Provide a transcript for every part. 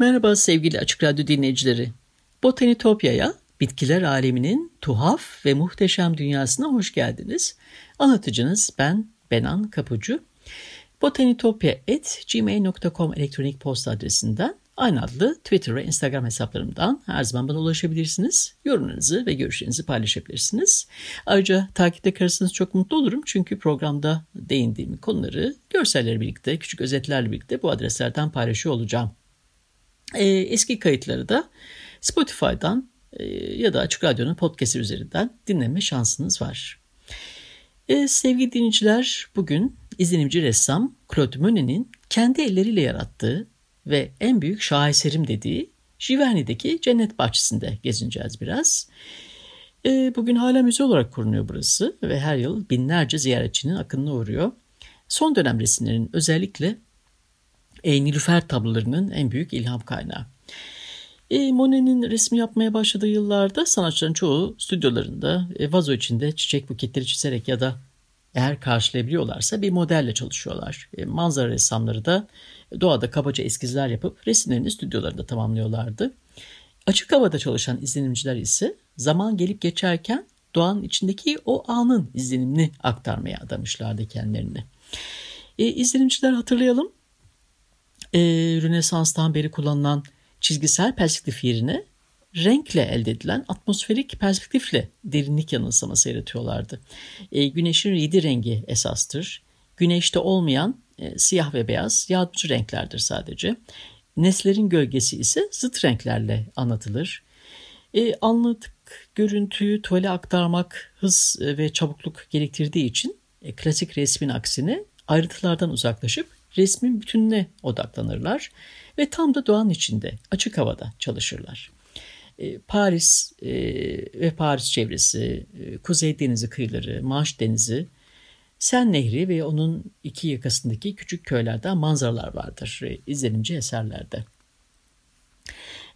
Merhaba sevgili Açık Radyo dinleyicileri. Botanitopya'ya, bitkiler aleminin tuhaf ve muhteşem dünyasına hoş geldiniz. Anlatıcınız ben Benan Kapucu. botanitopya.gmail.com elektronik posta adresinden aynı adlı Twitter ve Instagram hesaplarımdan her zaman bana ulaşabilirsiniz. Yorumlarınızı ve görüşlerinizi paylaşabilirsiniz. Ayrıca takipte kalırsanız çok mutlu olurum çünkü programda değindiğim konuları görsellerle birlikte, küçük özetlerle birlikte bu adreslerden paylaşıyor olacağım. E, eski kayıtları da Spotify'dan e, ya da Açık Radyo'nun podcast üzerinden dinleme şansınız var. E, sevgili dinleyiciler bugün izlenimci ressam Claude Monet'in kendi elleriyle yarattığı ve en büyük şaheserim dediği Giverny'deki cennet bahçesinde gezineceğiz biraz. E, bugün hala müze olarak korunuyor burası ve her yıl binlerce ziyaretçinin akınına uğruyor. Son dönem resimlerin özellikle e, Nilüfer tablolarının en büyük ilham kaynağı. E, Monet'in resmi yapmaya başladığı yıllarda sanatçıların çoğu stüdyolarında e, vazo içinde çiçek buketleri çizerek ya da eğer karşılayabiliyorlarsa bir modelle çalışıyorlar. E, manzara ressamları da doğada kabaca eskizler yapıp resimlerini stüdyolarında tamamlıyorlardı. Açık havada çalışan izlenimciler ise zaman gelip geçerken doğanın içindeki o anın izlenimini aktarmaya adamışlardı kendilerini. E, izlenimciler hatırlayalım e, Rönesans'tan beri kullanılan çizgisel perspektif yerine renkle elde edilen atmosferik perspektifle derinlik yanılsaması yaratıyorlardı. E, güneşin yedi rengi esastır. Güneşte olmayan e, siyah ve beyaz yardımcı renklerdir sadece. Neslerin gölgesi ise zıt renklerle anlatılır. E, anlatık görüntüyü tuvale aktarmak hız ve çabukluk gerektirdiği için e, klasik resmin aksine ayrıntılardan uzaklaşıp resmin bütününe odaklanırlar ve tam da doğanın içinde açık havada çalışırlar. E, Paris e, ve Paris çevresi, e, Kuzey Denizi kıyıları, Manş Denizi, Sen Nehri ve onun iki yakasındaki küçük köylerden manzaralar vardır izlenimci eserlerde.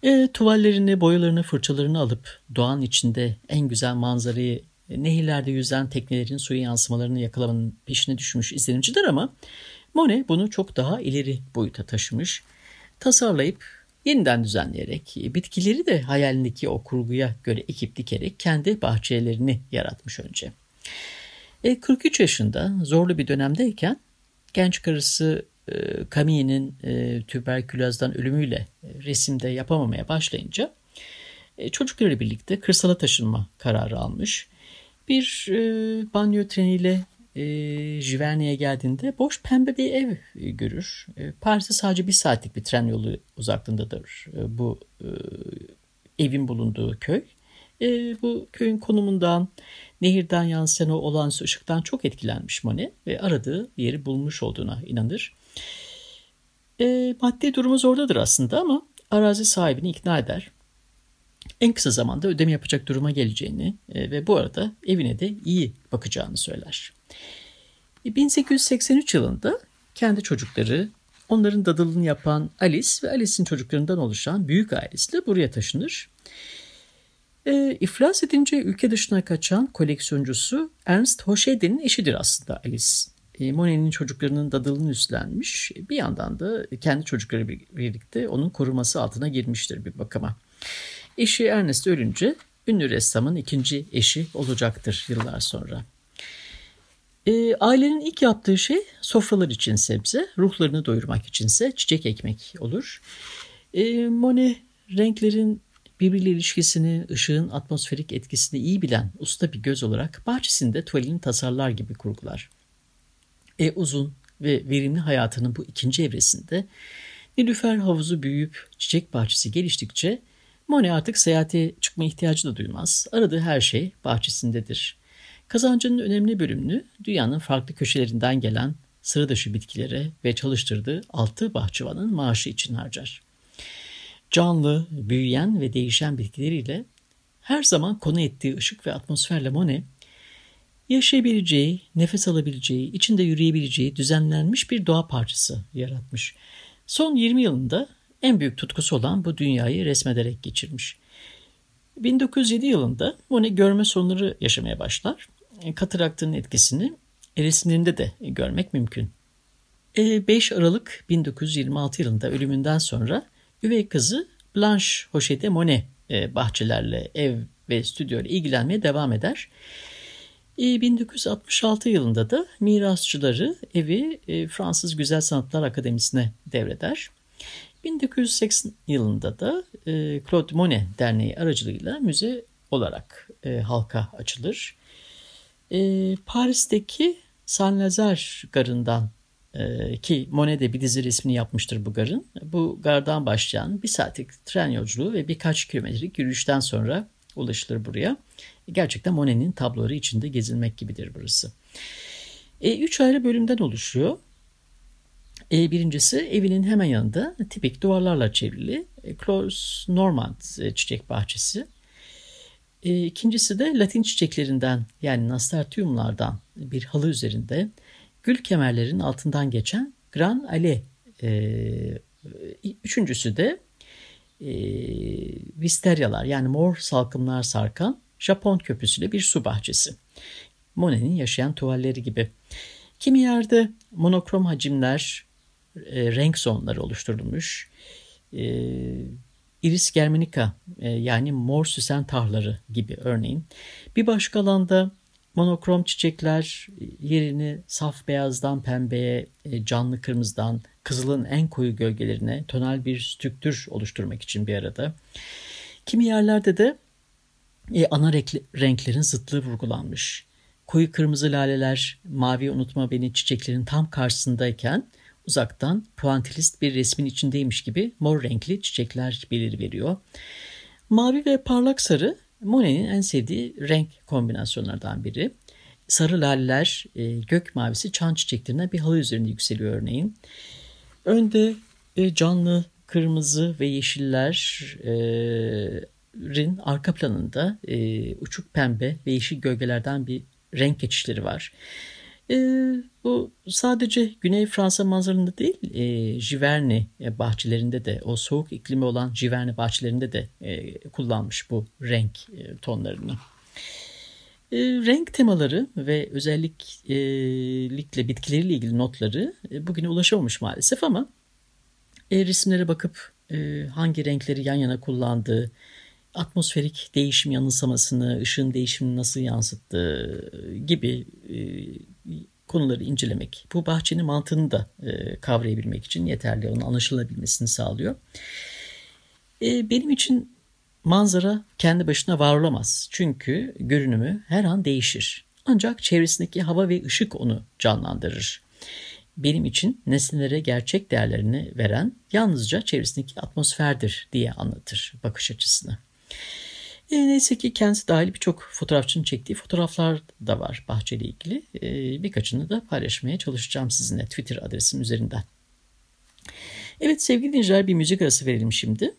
E, tuvallerini, boyalarını, fırçalarını alıp doğanın içinde en güzel manzarayı nehirlerde yüzen teknelerin suya yansımalarını yakalamanın peşine düşmüş izlenimciler ama Monet bunu çok daha ileri boyuta taşımış. Tasarlayıp yeniden düzenleyerek bitkileri de hayalindeki o kurguya göre ekip dikerek kendi bahçelerini yaratmış önce. E, 43 yaşında zorlu bir dönemdeyken genç karısı e, Camille'nin e, tüberkülozdan ölümüyle e, resimde yapamamaya başlayınca e, çocuklarıyla birlikte kırsala taşınma kararı almış. Bir e, banyo treniyle e, geldiğinde boş pembe bir ev e, görür. E, Paris'e sadece bir saatlik bir tren yolu uzaklığındadır e, bu e, evin bulunduğu köy. Bu köyün konumundan, nehirden yansıyan o olağanüstü ışıktan çok etkilenmiş Monet ve aradığı yeri bulmuş olduğuna inanır. Maddi durumu zordadır aslında ama arazi sahibini ikna eder. En kısa zamanda ödeme yapacak duruma geleceğini ve bu arada evine de iyi bakacağını söyler. 1883 yılında kendi çocukları, onların dadılını yapan Alice ve Alice'in çocuklarından oluşan büyük ailesiyle buraya taşınır. E, iflas edince ülke dışına kaçan koleksiyoncusu Ernst Hochede'nin eşidir aslında Alice. E, Monet'in çocuklarının dadılını üstlenmiş. Bir yandan da kendi çocukları birlikte onun koruması altına girmiştir bir bakıma. Eşi Ernest ölünce ünlü ressamın ikinci eşi olacaktır yıllar sonra. E, ailenin ilk yaptığı şey sofralar için sebze, ruhlarını doyurmak içinse çiçek ekmek olur. E, Monet renklerin birbiriyle ilişkisini, ışığın atmosferik etkisini iyi bilen usta bir göz olarak bahçesinde tuvalini tasarlar gibi kurgular. E, uzun ve verimli hayatının bu ikinci evresinde Nilüfer havuzu büyüyüp çiçek bahçesi geliştikçe Monet artık seyahate çıkma ihtiyacı da duymaz. Aradığı her şey bahçesindedir. Kazancının önemli bölümünü dünyanın farklı köşelerinden gelen sıra dışı bitkilere ve çalıştırdığı altı bahçıvanın maaşı için harcar. Canlı, büyüyen ve değişen bitkileriyle her zaman konu ettiği ışık ve atmosferle Monet, yaşayabileceği, nefes alabileceği, içinde yürüyebileceği düzenlenmiş bir doğa parçası yaratmış. Son 20 yılında en büyük tutkusu olan bu dünyayı resmederek geçirmiş. 1907 yılında Monet görme sorunları yaşamaya başlar. Kataraktın etkisini resimlerinde de görmek mümkün. 5 e, Aralık 1926 yılında ölümünden sonra üvey kızı Blanche Hochette Monet e, bahçelerle, ev ve stüdyo ile ilgilenmeye devam eder. 1966 e, yılında da mirasçıları evi Fransız Güzel Sanatlar Akademisi'ne devreder. 1980 yılında da Claude Monet Derneği aracılığıyla müze olarak halka açılır. Paris'teki Saint-Lazare garından e, ki Monet de bir dizi resmini yapmıştır bu garın. Bu gardan başlayan bir saatlik tren yolculuğu ve birkaç kilometrelik yürüyüşten sonra ulaşılır buraya. Gerçekten Monet'in tabloları içinde gezilmek gibidir burası. E, üç ayrı bölümden oluşuyor. E, birincisi evinin hemen yanında tipik duvarlarla çevrili e, Close Normand e, çiçek bahçesi. E, ikincisi de Latin çiçeklerinden yani nasturtiumlardan bir halı üzerinde gül kemerlerin altından geçen Gran Ale. E, üçüncüsü de e, visteryalar yani mor salkımlar sarkan Japon köpüsüyle bir su bahçesi. Monet'in yaşayan tuvalleri gibi. Kimi yerde monokrom hacimler, e, renk zonları oluşturulmuş. E, Iris germanica e, yani mor süsen tahları gibi örneğin. Bir başka alanda monokrom çiçekler yerini saf beyazdan pembeye, e, canlı kırmızıdan kızılın en koyu gölgelerine tonal bir strüktür oluşturmak için bir arada. Kimi yerlerde de e, ana renklerin zıtlığı vurgulanmış. Koyu kırmızı laleler mavi unutma beni çiçeklerin tam karşısındayken uzaktan puantilist bir resmin içindeymiş gibi mor renkli çiçekler belir veriyor. Mavi ve parlak sarı Monet'in en sevdiği renk kombinasyonlardan biri. Sarı laleler e, gök mavisi çan çiçeklerine bir halı üzerinde yükseliyor örneğin. Önde e, canlı kırmızı ve yeşillerin arka planında e, uçuk pembe ve yeşil gölgelerden bir renk geçişleri var. E, bu sadece Güney Fransa manzaralarında değil, e, Giverny bahçelerinde de, o soğuk iklimi olan Giverny bahçelerinde de e, kullanmış bu renk e, tonlarını. E, renk temaları ve özellikle bitkileriyle ilgili notları e, bugüne ulaşamamış maalesef ama e, resimlere bakıp e, hangi renkleri yan yana kullandığı, atmosferik değişim yanılsamasını, ışığın değişimini nasıl yansıttığı gibi e, konuları incelemek, bu bahçenin mantığını da e, kavrayabilmek için yeterli, onun anlaşılabilmesini sağlıyor. E, benim için manzara kendi başına var olamaz. Çünkü görünümü her an değişir. Ancak çevresindeki hava ve ışık onu canlandırır. Benim için nesnelere gerçek değerlerini veren yalnızca çevresindeki atmosferdir diye anlatır bakış açısını. E, neyse ki kendisi dahil birçok fotoğrafçının çektiği fotoğraflar da var bahçeyle ilgili. E, birkaçını da paylaşmaya çalışacağım sizinle Twitter adresim üzerinden. Evet sevgili dinleyiciler bir müzik arası verelim şimdi.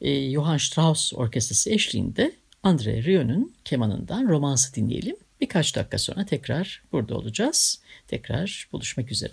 E, Johann Strauss Orkestrası eşliğinde Andre Rio'nun kemanından romansı dinleyelim. Birkaç dakika sonra tekrar burada olacağız. Tekrar buluşmak üzere.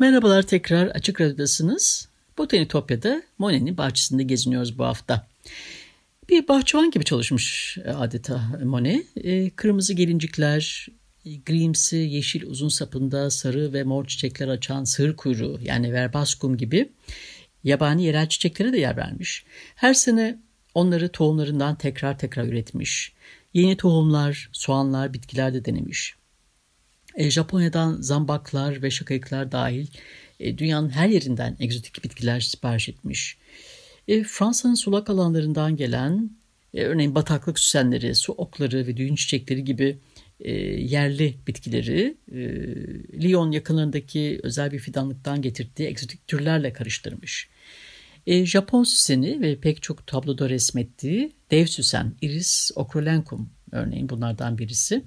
Merhabalar tekrar Açık Radyo'dasınız. Botanitopya'da Monet'in bahçesinde geziniyoruz bu hafta. Bir bahçıvan gibi çalışmış adeta Monet. E, kırmızı gelincikler, e, grimsi, yeşil uzun sapında sarı ve mor çiçekler açan sığır kuyruğu yani verbaskum gibi yabani yerel çiçeklere de yer vermiş. Her sene onları tohumlarından tekrar tekrar üretmiş. Yeni tohumlar, soğanlar, bitkiler de denemiş. E, Japonya'dan zambaklar ve şakayıklar dahil e, dünyanın her yerinden egzotik bitkiler sipariş etmiş. E, Fransa'nın sulak alanlarından gelen örneğin bataklık süsenleri, su okları ve düğün çiçekleri gibi yerli bitkileri Lyon yakınlarındaki özel bir fidanlıktan getirdiği egzotik türlerle karıştırmış. Japon süseni ve pek çok tabloda resmettiği dev süsen Iris ocrolencum örneğin bunlardan birisi.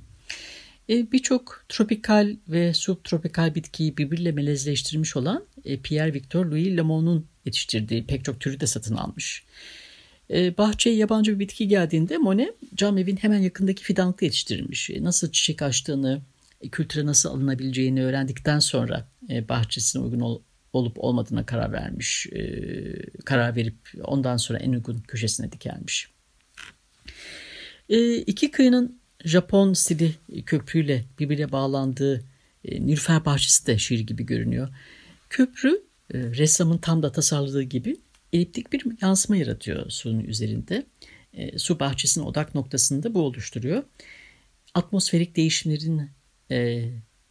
E, Birçok tropikal ve subtropikal bitkiyi birbiriyle melezleştirmiş olan e, Pierre Victor Louis Lemon'un yetiştirdiği pek çok türü de satın almış. E, bahçeye yabancı bir bitki geldiğinde Monet cam evin hemen yakındaki fidanlıkta yetiştirilmiş. Nasıl çiçek açtığını, kültüre nasıl alınabileceğini öğrendikten sonra bahçesine uygun ol, olup olmadığına karar vermiş. Karar verip ondan sonra en uygun köşesine dikelmiş. İki kıyının Japon stili köprüyle birbirine bağlandığı e, Nilüfer Bahçesi de şiir gibi görünüyor. Köprü e, ressamın tam da tasarladığı gibi eliptik bir yansıma yaratıyor suyun üzerinde. E, su bahçesinin odak noktasında bu oluşturuyor. Atmosferik değişimlerin e,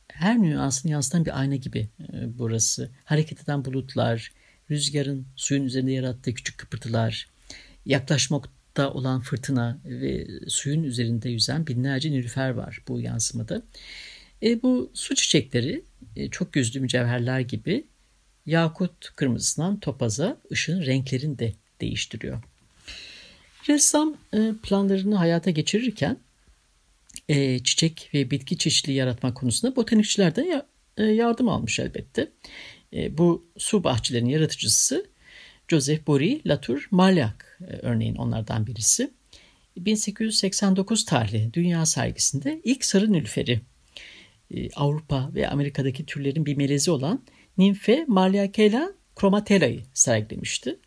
her nüansını yansıtan bir ayna gibi e, burası. Hareket eden bulutlar, rüzgarın suyun üzerinde yarattığı küçük kıpırtılar, yaklaşmakta olan fırtına ve suyun üzerinde yüzen binlerce nilüfer var bu yansımada. E, bu su çiçekleri e, çok gözlü mücevherler gibi yakut kırmızısından topaza ışığın renklerini de değiştiriyor. Ressam e, planlarını hayata geçirirken e, çiçek ve bitki çeşitliliği yaratma konusunda botanikçilerden e, yardım almış elbette. Bu su bahçelerinin yaratıcısı Joseph Bory Latour Marliac örneğin onlardan birisi. 1889 tarihli Dünya sergisinde ilk sarı nülferi Avrupa ve Amerika'daki türlerin bir melezi olan Nimfe Marliakela Chromatela'yı sergilemişti.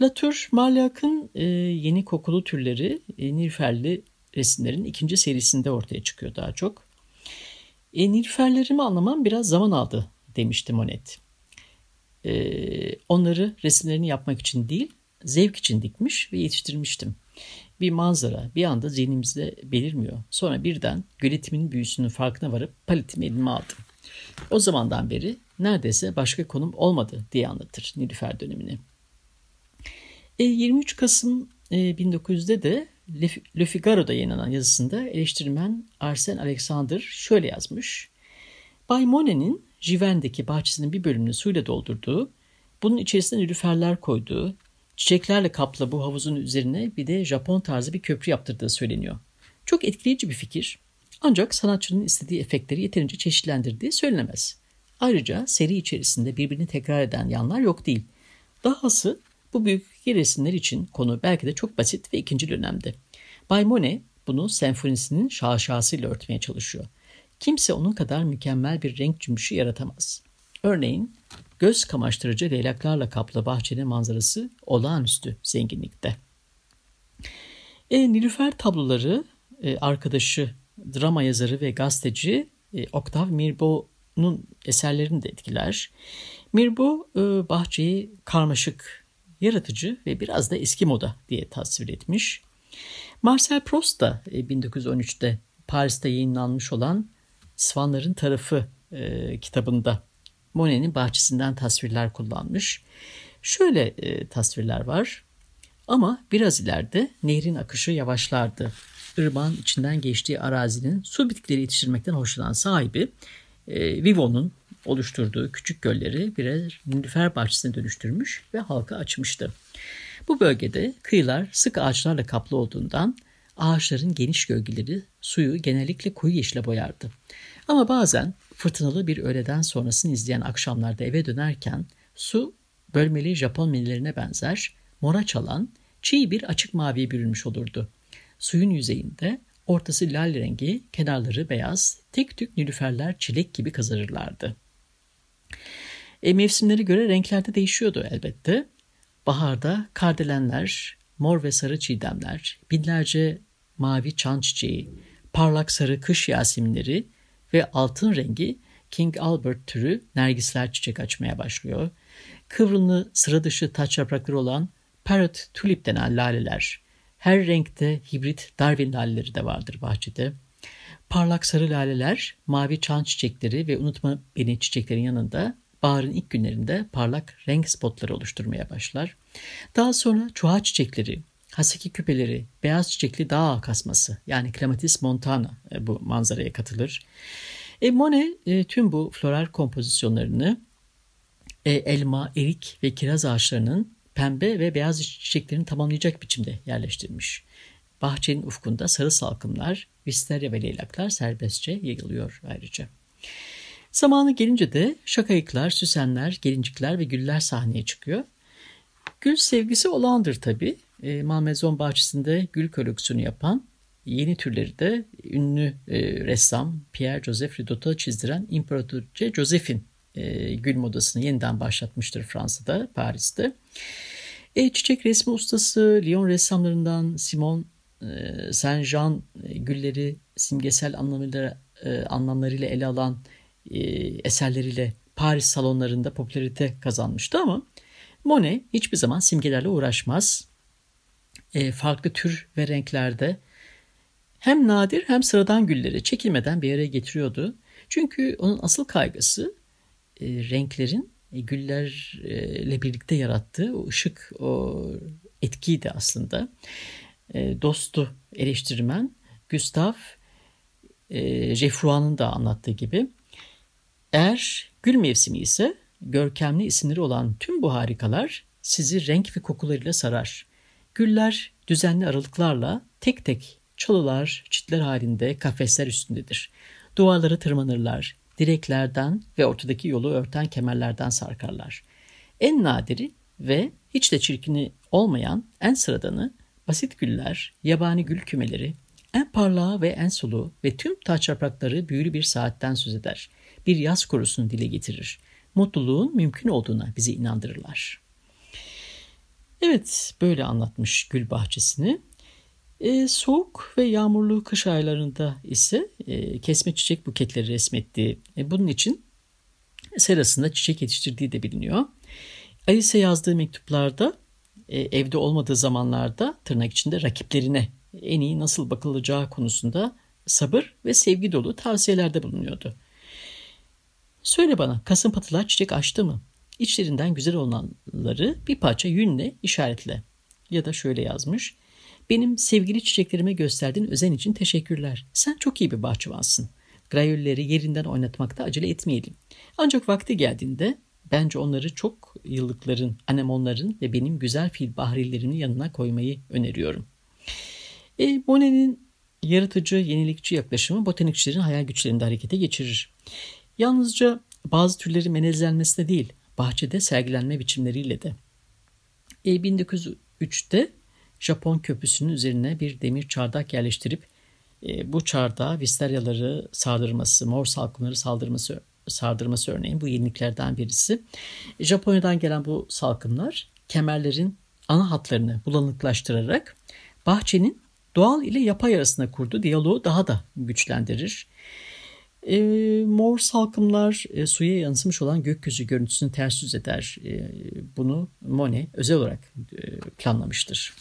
Latour, Marliak'ın e, yeni kokulu türleri e, Nilüferli resimlerin ikinci serisinde ortaya çıkıyor daha çok. E, Nilüferlerimi anlamam biraz zaman aldı demişti Monet. E, onları resimlerini yapmak için değil, zevk için dikmiş ve yetiştirmiştim. Bir manzara bir anda zihnimizde belirmiyor. Sonra birden göletimin büyüsünün farkına varıp paletimi elime aldım. O zamandan beri neredeyse başka konum olmadı diye anlatır Nilüfer dönemini. E, 23 Kasım e, 1900'de de Le, Figaro'da yayınlanan yazısında eleştirmen Arsen Alexander şöyle yazmış. Bay Monet'in Jiven'deki bahçesinin bir bölümünü suyla doldurduğu, bunun içerisine nilüferler koyduğu, çiçeklerle kaplı bu havuzun üzerine bir de Japon tarzı bir köprü yaptırdığı söyleniyor. Çok etkileyici bir fikir. Ancak sanatçının istediği efektleri yeterince çeşitlendirdiği söylenemez. Ayrıca seri içerisinde birbirini tekrar eden yanlar yok değil. Dahası bu büyük resimler için konu belki de çok basit ve ikinci dönemde. Bay Monet bunu senfonisinin şaşasıyla örtmeye çalışıyor. Kimse onun kadar mükemmel bir renk cümbüşü yaratamaz. Örneğin göz kamaştırıcı leylaklarla kaplı bahçenin manzarası olağanüstü zenginlikte. E, Nilüfer tabloları e, arkadaşı, drama yazarı ve gazeteci e, Mirbeau Mirbo'nun eserlerini de etkiler. Mirbo e, bahçeyi karmaşık, yaratıcı ve biraz da eski moda diye tasvir etmiş. Marcel Proust da 1913'te e, Paris'te yayınlanmış olan Svanların Tarafı e, kitabında Monet'in bahçesinden tasvirler kullanmış. Şöyle e, tasvirler var. Ama biraz ileride nehrin akışı yavaşlardı. Irmağın içinden geçtiği arazinin su bitkileri yetiştirmekten hoşlanan sahibi e, Vivo'nun oluşturduğu küçük gölleri birer nilüfer bahçesine dönüştürmüş ve halka açmıştı. Bu bölgede kıyılar sık ağaçlarla kaplı olduğundan ağaçların geniş gölgeleri suyu genellikle koyu yeşile boyardı. Ama bazen fırtınalı bir öğleden sonrasını izleyen akşamlarda eve dönerken su bölmeli Japon menilerine benzer, mora çalan, çiğ bir açık maviye bürünmüş olurdu. Suyun yüzeyinde Ortası lal rengi, kenarları beyaz, tek tük nilüferler çilek gibi kazarırlardı. E, mevsimlere göre renklerde değişiyordu elbette. Baharda kardelenler, mor ve sarı çiğdemler, binlerce mavi çan çiçeği, parlak sarı kış yaseminleri ve altın rengi King Albert türü nergisler çiçek açmaya başlıyor. Kıvrımlı sıra dışı taç yaprakları olan parrot tulip denen laleler. Her renkte hibrit Darwin laleleri de vardır bahçede. Parlak sarı laleler, mavi çan çiçekleri ve unutma beni çiçeklerin yanında baharın ilk günlerinde parlak renk spotları oluşturmaya başlar. Daha sonra çuha çiçekleri, haseki küpeleri, beyaz çiçekli dağ kasması yani Clematis montana e, bu manzaraya katılır. E, Monet e, tüm bu floral kompozisyonlarını e, elma, erik ve kiraz ağaçlarının pembe ve beyaz çiçeklerini tamamlayacak biçimde yerleştirmiş. Bahçenin ufkunda sarı salkımlar, visterya ve leylaklar serbestçe yayılıyor ayrıca. Zamanı gelince de şakayıklar, süsenler, gelincikler ve güller sahneye çıkıyor. Gül sevgisi olağandır tabii. E, Malmezon bahçesinde gül koleksiyonu yapan yeni türleri de ünlü e, ressam Pierre Joseph Ridot'a çizdiren İmparatorce Josephine e, gül modasını yeniden başlatmıştır Fransa'da, Paris'te. E, çiçek resmi ustası Lyon ressamlarından Simon e, Saint-Jean e, gülleri simgesel anlamıyla, e, anlamlarıyla ele alan e, eserleriyle Paris salonlarında popülarite kazanmıştı ama Monet hiçbir zaman simgelerle uğraşmaz. E, farklı tür ve renklerde hem nadir hem sıradan gülleri çekilmeden bir araya getiriyordu. Çünkü onun asıl kaygısı e, renklerin e, güllerle birlikte yarattığı o ışık, o etkiydi aslında. E, dostu eleştirmen Gustave e, da anlattığı gibi eğer gül mevsimi ise görkemli isimleri olan tüm bu harikalar sizi renk ve kokularıyla sarar. Güller düzenli aralıklarla tek tek çalılar, çitler halinde kafesler üstündedir. Duvarlara tırmanırlar, direklerden ve ortadaki yolu örten kemerlerden sarkarlar. En nadiri ve hiç de çirkini olmayan en sıradanı basit güller, yabani gül kümeleri, en parlağı ve en soluğu ve tüm taç yaprakları büyülü bir saatten söz eder. Bir yaz korusunu dile getirir. Mutluluğun mümkün olduğuna bizi inandırırlar. Evet, böyle anlatmış gül bahçesini. E, soğuk ve yağmurlu kış aylarında ise e, kesme çiçek buketleri resmettiği, e, bunun için serasında çiçek yetiştirdiği de biliniyor. Alice yazdığı mektuplarda e, evde olmadığı zamanlarda tırnak içinde rakiplerine en iyi nasıl bakılacağı konusunda sabır ve sevgi dolu tavsiyelerde bulunuyordu. Söyle bana kasım patılar çiçek açtı mı? İçlerinden güzel olanları bir parça yünle işaretle. Ya da şöyle yazmış. Benim sevgili çiçeklerime gösterdiğin özen için teşekkürler. Sen çok iyi bir bahçıvansın. Grayölleri yerinden oynatmakta acele etmeyelim. Ancak vakti geldiğinde bence onları çok yıllıkların, anemonların ve benim güzel fil bahrilerimin yanına koymayı öneriyorum. E, Monet'in yaratıcı, yenilikçi yaklaşımı botanikçilerin hayal güçlerinde harekete geçirir. Yalnızca bazı türlerin menezlenmesine değil, bahçede sergilenme biçimleriyle de. E, 1903'te Japon köprüsünün üzerine bir demir çardak yerleştirip e, bu çardağa visteryaları sardırması, mor salkımları saldırması, sardırması örneğin bu yeniliklerden birisi. Japonya'dan gelen bu salkımlar kemerlerin ana hatlarını bulanıklaştırarak bahçenin doğal ile yapay arasında kurduğu diyaloğu daha da güçlendirir. E, mor salkımlar e, suya yansımış olan gökyüzü görüntüsünü ters yüz eder. E, bunu Monet özel olarak e, planlamıştır.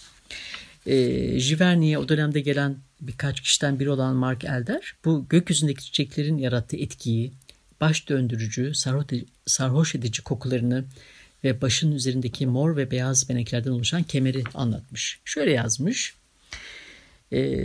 E, Giverny'e o dönemde gelen birkaç kişiden biri olan Mark Elder bu gökyüzündeki çiçeklerin yarattığı etkiyi, baş döndürücü, sarhoş edici kokularını ve başın üzerindeki mor ve beyaz beneklerden oluşan kemeri anlatmış. Şöyle yazmış. E,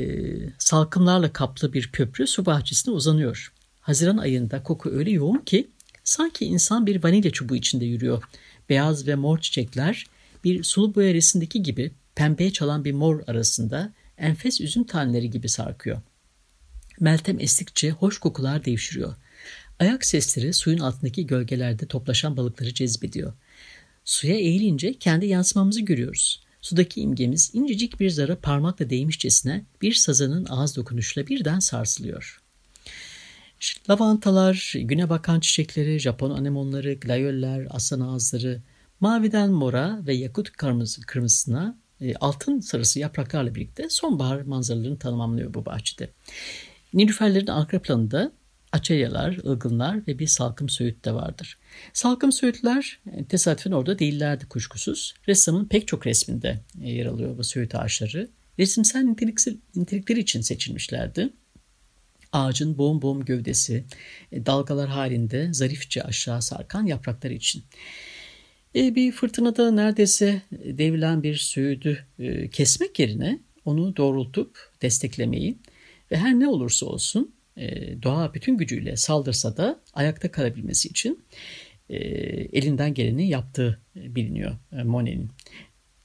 salkımlarla kaplı bir köprü su bahçesine uzanıyor. Haziran ayında koku öyle yoğun ki sanki insan bir vanilya çubuğu içinde yürüyor. Beyaz ve mor çiçekler bir sulu boya resimdeki gibi pembeye çalan bir mor arasında enfes üzüm taneleri gibi sarkıyor. Meltem estikçe hoş kokular devşiriyor. Ayak sesleri suyun altındaki gölgelerde toplaşan balıkları cezbediyor. Suya eğilince kendi yansımamızı görüyoruz. Sudaki imgemiz incecik bir zara parmakla değmişçesine bir sazanın ağız dokunuşla birden sarsılıyor. Lavantalar, güne bakan çiçekleri, Japon anemonları, glayoller, aslan ağızları, maviden mora ve yakut kırmızı, kırmızısına e, altın sarısı yapraklarla birlikte sonbahar manzaralarını tanımlıyor bu bahçede. Nilüferlerin arka planında açelyalar, ılgınlar ve bir salkım söğüt de vardır. Salkım söğütler e, tesadüfen orada değillerdi kuşkusuz. Ressamın pek çok resminde e, yer alıyor bu söğüt ağaçları. Resimsel nitelikleri için seçilmişlerdi. Ağacın boğum gövdesi, e, dalgalar halinde zarifçe aşağı sarkan yaprakları için. Bir fırtınada neredeyse devrilen bir söğüdü kesmek yerine onu doğrultup desteklemeyi ve her ne olursa olsun e, doğa bütün gücüyle saldırsa da ayakta kalabilmesi için e, elinden geleni yaptığı biliniyor e, Monet'in.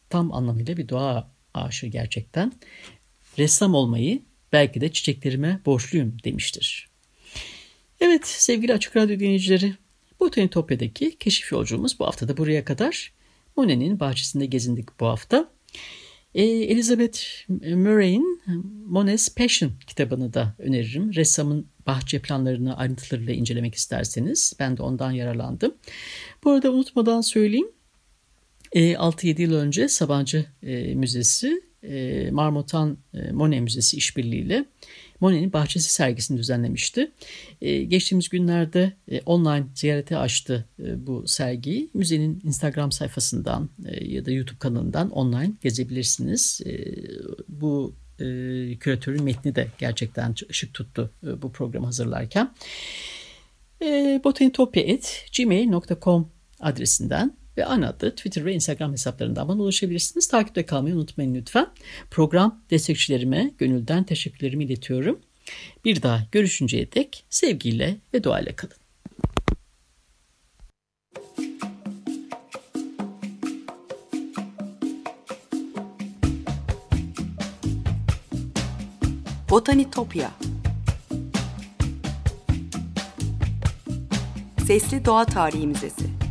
Tam anlamıyla bir doğa aşığı gerçekten. Ressam olmayı belki de çiçeklerime borçluyum demiştir. Evet sevgili Açık Radyo dinleyicileri Botanitopya'daki keşif yolculuğumuz bu hafta da buraya kadar. Monet'in bahçesinde gezindik bu hafta. E, Elizabeth Murray'in Monet's Passion kitabını da öneririm. Ressamın bahçe planlarını ayrıntılarıyla incelemek isterseniz ben de ondan yararlandım. Bu arada unutmadan söyleyeyim. E, 6-7 yıl önce Sabancı e, Müzesi e, Marmotan e, Monet Müzesi işbirliğiyle Monet'in bahçesi sergisini düzenlemişti. E, geçtiğimiz günlerde online ziyarete açtı bu sergiyi. Müzenin Instagram sayfasından ya da YouTube kanalından online gezebilirsiniz. Bu küratörün metni de gerçekten ışık tuttu bu programı hazırlarken. E, botanitopya.gmail.com adresinden ve ana adı Twitter ve Instagram hesaplarından bana ulaşabilirsiniz. Takipte kalmayı unutmayın lütfen. Program destekçilerime gönülden teşekkürlerimi iletiyorum. Bir daha görüşünceye dek sevgiyle ve duayla kalın. Botanitopya Sesli Doğa Tarihi Müzesi